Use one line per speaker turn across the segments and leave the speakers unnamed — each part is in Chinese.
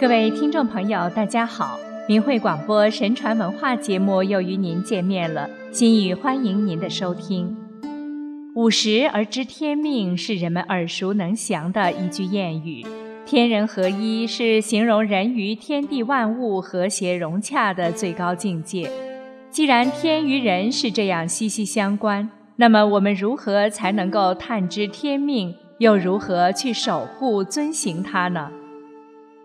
各位听众朋友，大家好！明慧广播神传文化节目又与您见面了，心语欢迎您的收听。五十而知天命是人们耳熟能详的一句谚语，天人合一是形容人与天地万物和谐融洽的最高境界。既然天与人是这样息息相关，那么我们如何才能够探知天命，又如何去守护遵行它呢？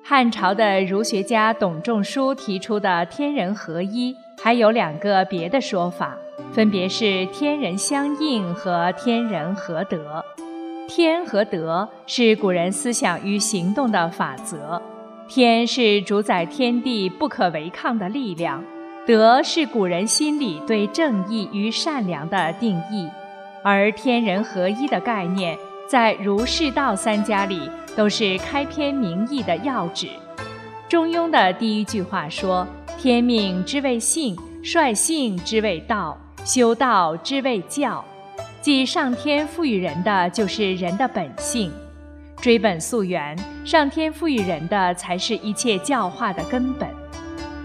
汉朝的儒学家董仲舒提出的“天人合一”还有两个别的说法，分别是“天人相应”和“天人合德”。天和德是古人思想与行动的法则。天是主宰天地不可违抗的力量，德是古人心里对正义与善良的定义。而“天人合一”的概念，在儒释道三家里。都是开篇明义的要旨。中庸的第一句话说：“天命之谓性，率性之谓道，修道之谓教。”即上天赋予人的就是人的本性。追本溯源，上天赋予人的才是一切教化的根本。《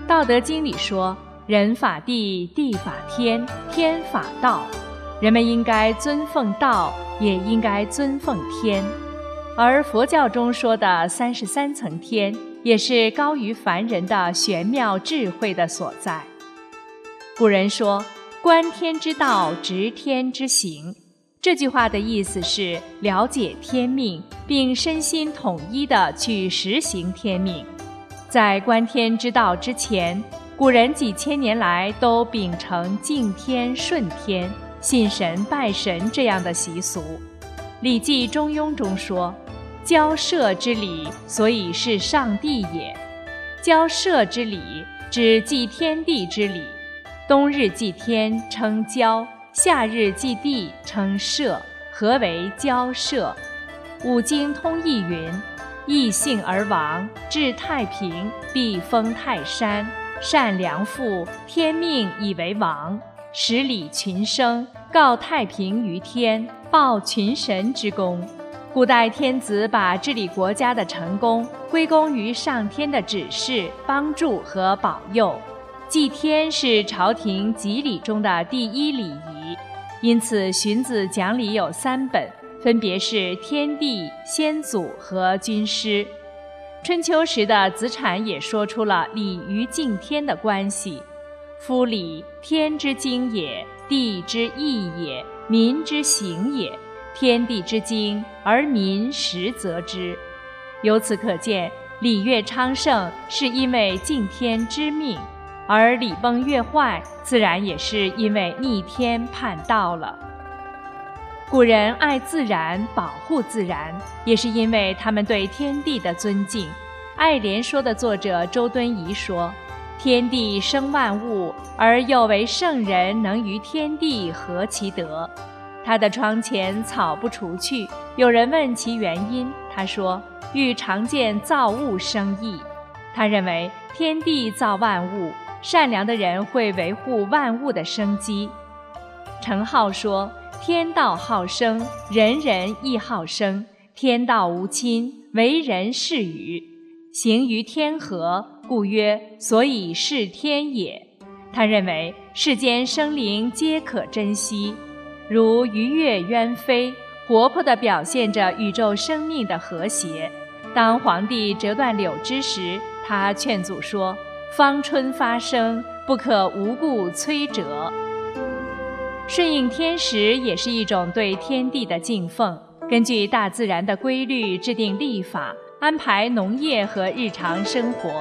道德经》里说：“人法地，地法天，天法道。”人们应该尊奉道，也应该尊奉天。而佛教中说的三十三层天，也是高于凡人的玄妙智慧的所在。古人说：“观天之道，执天之行。”这句话的意思是了解天命，并身心统一地去实行天命。在观天之道之前，古人几千年来都秉承敬天顺天、信神拜神这样的习俗。《礼记·中庸》中说。交涉之礼，所以是上帝也。交涉之礼，指祭天地之礼。冬日祭天称交，夏日祭地称社，何为交涉。五经通义云：异姓而亡，至太平，必封泰山。善良父，天命以为王，十里群生，告太平于天，报群神之功。古代天子把治理国家的成功归功于上天的指示、帮助和保佑。祭天是朝廷吉礼中的第一礼仪，因此荀子讲礼有三本，分别是天地、先祖和军师。春秋时的子产也说出了礼与敬天的关系：夫礼，天之经也，地之义也，民之行也。天地之精，而民实则之。由此可见，礼乐昌盛是因为敬天知命，而礼崩乐坏，自然也是因为逆天叛道了。古人爱自然，保护自然，也是因为他们对天地的尊敬。《爱莲说》的作者周敦颐说：“天地生万物，而又为圣人能于天地合其德。”他的窗前草不除去，有人问其原因，他说：“欲常见造物生意。”他认为天地造万物，善良的人会维护万物的生机。程颢说：“天道好生，人人亦好生。天道无亲，为人是与，行于天和，故曰所以是天也。”他认为世间生灵皆可珍惜。如鱼跃鸢飞，活泼地表现着宇宙生命的和谐。当皇帝折断柳枝时，他劝阻说：“芳春发生，不可无故摧折。”顺应天时也是一种对天地的敬奉。根据大自然的规律制定历法，安排农业和日常生活。《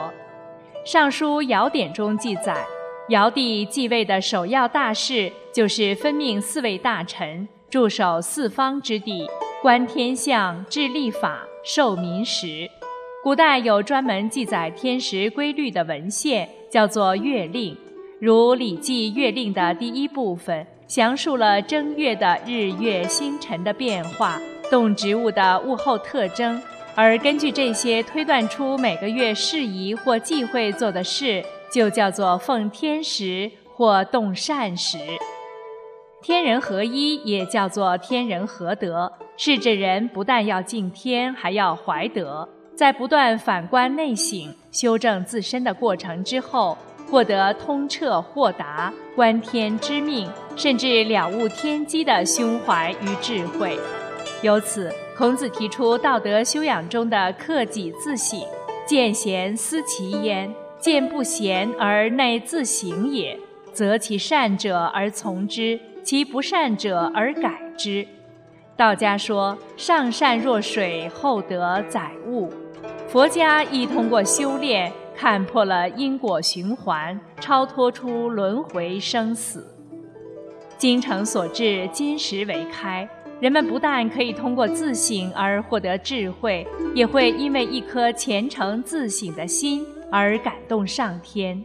尚书尧典》中记载。尧帝继位的首要大事，就是分命四位大臣驻守四方之地，观天象，治历法，授民时。古代有专门记载天时规律的文献，叫做月令。如《礼记·月令》的第一部分，详述了正月的日月星辰的变化，动植物的物候特征，而根据这些推断出每个月适宜或忌讳做的事。就叫做奉天时或动善时，天人合一也叫做天人合德，是指人不但要敬天，还要怀德。在不断反观内省、修正自身的过程之后，获得通彻豁达、观天知命，甚至了悟天机的胸怀与智慧。由此，孔子提出道德修养中的克己自省，见贤思齐焉，见不贤而内自省也，择其善者而从之，其不善者而改之。道家说“上善若水，厚德载物”，佛家亦通过修炼看破了因果循环，超脱出轮回生死。精诚所至，金石为开。人们不但可以通过自省而获得智慧，也会因为一颗虔诚自省的心而感动上天。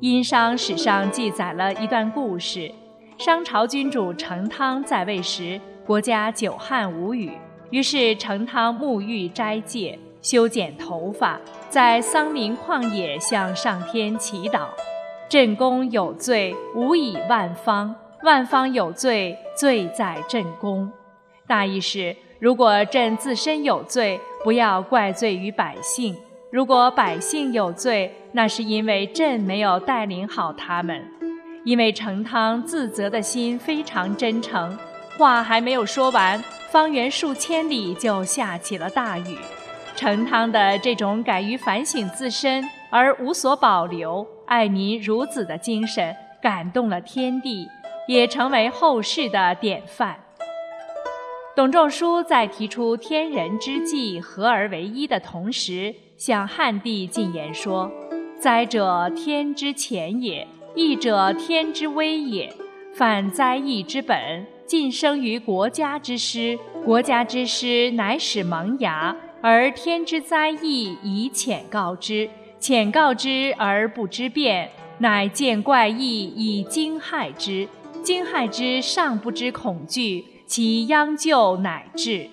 殷商史上记载了一段故事：商朝君主成汤在位时。国家久旱无雨，于是成汤沐浴斋戒，修剪头发，在桑林旷野向上天祈祷：“朕公有罪，无以万方；万方有罪，罪在朕公。”大意是：如果朕自身有罪，不要怪罪于百姓；如果百姓有罪，那是因为朕没有带领好他们。因为成汤自责的心非常真诚。话还没有说完，方圆数千里就下起了大雨。成汤的这种敢于反省自身而无所保留、爱民如子的精神，感动了天地，也成为后世的典范。董仲舒在提出天人之际合而为一的同时，向汉帝进言说：“灾者，天之潜也；义者，天之威也。犯灾义之本。”尽生于国家之师，国家之师乃使萌芽，而天之灾异以浅告之，浅告之而不知变，乃见怪异以惊骇之，惊骇之尚不知恐惧，其殃救乃至。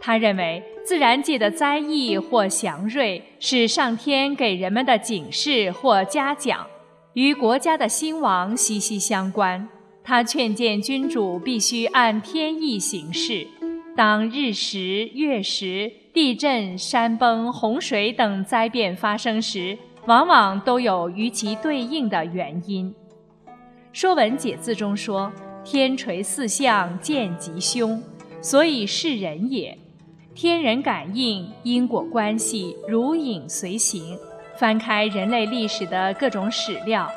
他认为自然界的灾异或祥瑞是上天给人们的警示或嘉奖，与国家的兴亡息息相关。他劝谏君主必须按天意行事，当日食、月食、地震、山崩、洪水等灾变发生时，往往都有与其对应的原因。《说文解字》中说：“天垂四象，见吉凶，所以是人也。”天人感应，因果关系如影随形。翻开人类历史的各种史料。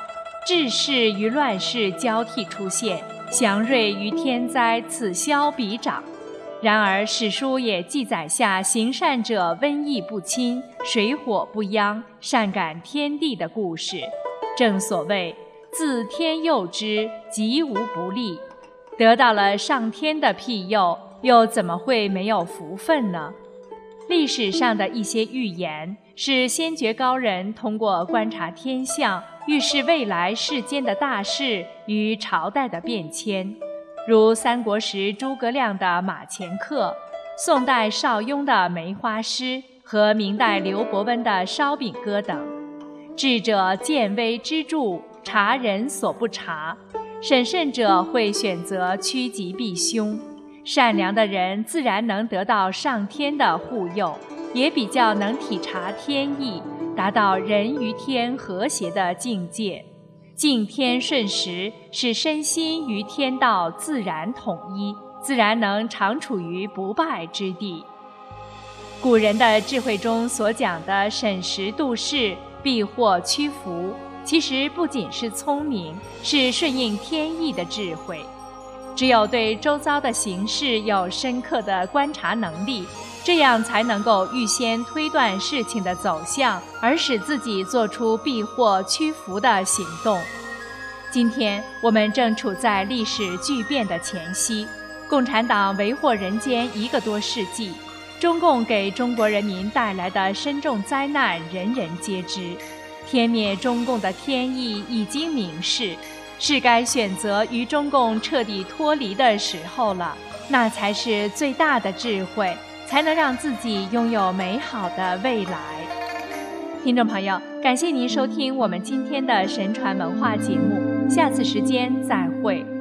治世与乱世交替出现，祥瑞与天灾此消彼长。然而史书也记载下行善者瘟疫不侵，水火不殃，善感天地的故事。正所谓自天佑之，吉无不利。得到了上天的庇佑，又怎么会没有福分呢？历史上的一些预言，是先觉高人通过观察天象。预示未来世间的大事与朝代的变迁，如三国时诸葛亮的《马前课》，宋代邵雍的《梅花诗》和明代刘伯温的《烧饼歌》等。智者见微知著，察人所不察；审慎者会选择趋吉避凶。善良的人自然能得到上天的护佑，也比较能体察天意。达到人与天和谐的境界，敬天顺时，使身心与天道自然统一，自然能常处于不败之地。古人的智慧中所讲的审时度势、避祸趋福，其实不仅是聪明，是顺应天意的智慧。只有对周遭的形势有深刻的观察能力。这样才能够预先推断事情的走向，而使自己做出避祸屈服的行动。今天我们正处在历史巨变的前夕，共产党为祸人间一个多世纪，中共给中国人民带来的深重灾难人人皆知。天灭中共的天意已经明示，是该选择与中共彻底脱离的时候了。那才是最大的智慧。才能让自己拥有美好的未来。听众朋友，感谢您收听我们今天的神传文化节目，下次时间再会。